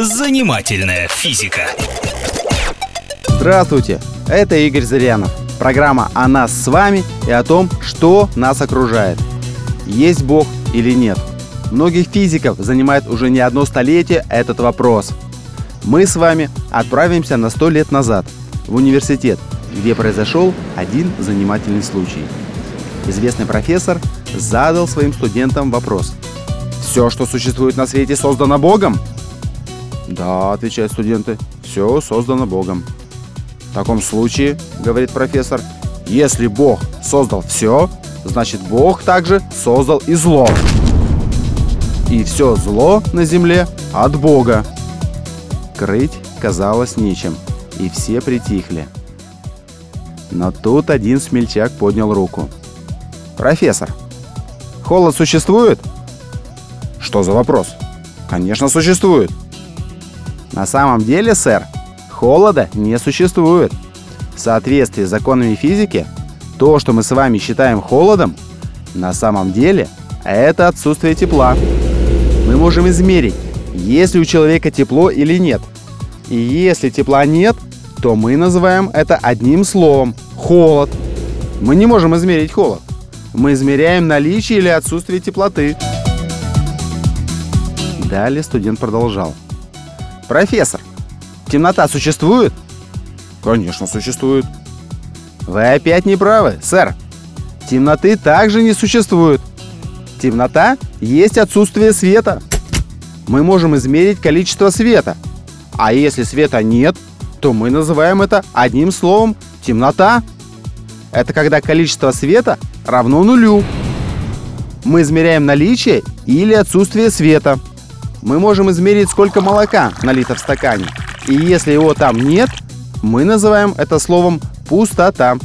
Занимательная физика. Здравствуйте, это Игорь Зырянов. Программа о нас с вами и о том, что нас окружает. Есть Бог или нет? Многих физиков занимает уже не одно столетие этот вопрос. Мы с вами отправимся на сто лет назад в университет, где произошел один занимательный случай. Известный профессор задал своим студентам вопрос. Все, что существует на свете, создано Богом? Да, отвечают студенты, все создано Богом. В таком случае, говорит профессор, если Бог создал все, значит Бог также создал и зло. И все зло на земле от Бога. Крыть казалось нечем, и все притихли. Но тут один смельчак поднял руку. «Профессор, холод существует?» «Что за вопрос?» «Конечно, существует», на самом деле, сэр, холода не существует. В соответствии с законами физики, то, что мы с вами считаем холодом, на самом деле это отсутствие тепла. Мы можем измерить, есть ли у человека тепло или нет. И если тепла нет, то мы называем это одним словом – холод. Мы не можем измерить холод. Мы измеряем наличие или отсутствие теплоты. Далее студент продолжал. Профессор, темнота существует? Конечно, существует. Вы опять не правы, сэр. Темноты также не существует. Темнота есть отсутствие света. Мы можем измерить количество света. А если света нет, то мы называем это одним словом темнота. Это когда количество света равно нулю. Мы измеряем наличие или отсутствие света мы можем измерить, сколько молока налито в стакане. И если его там нет, мы называем это словом «пустота».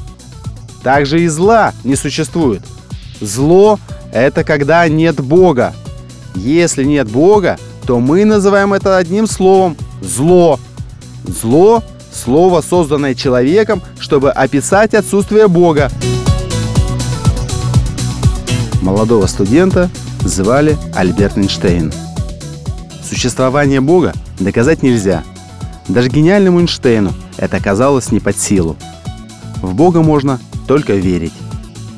Также и зла не существует. Зло – это когда нет Бога. Если нет Бога, то мы называем это одним словом «зло». Зло – слово, созданное человеком, чтобы описать отсутствие Бога. Молодого студента звали Альберт Эйнштейн. Существование Бога доказать нельзя. Даже гениальному Эйнштейну это оказалось не под силу. В Бога можно только верить.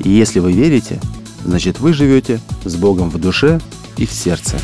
И если вы верите, значит вы живете с Богом в душе и в сердце.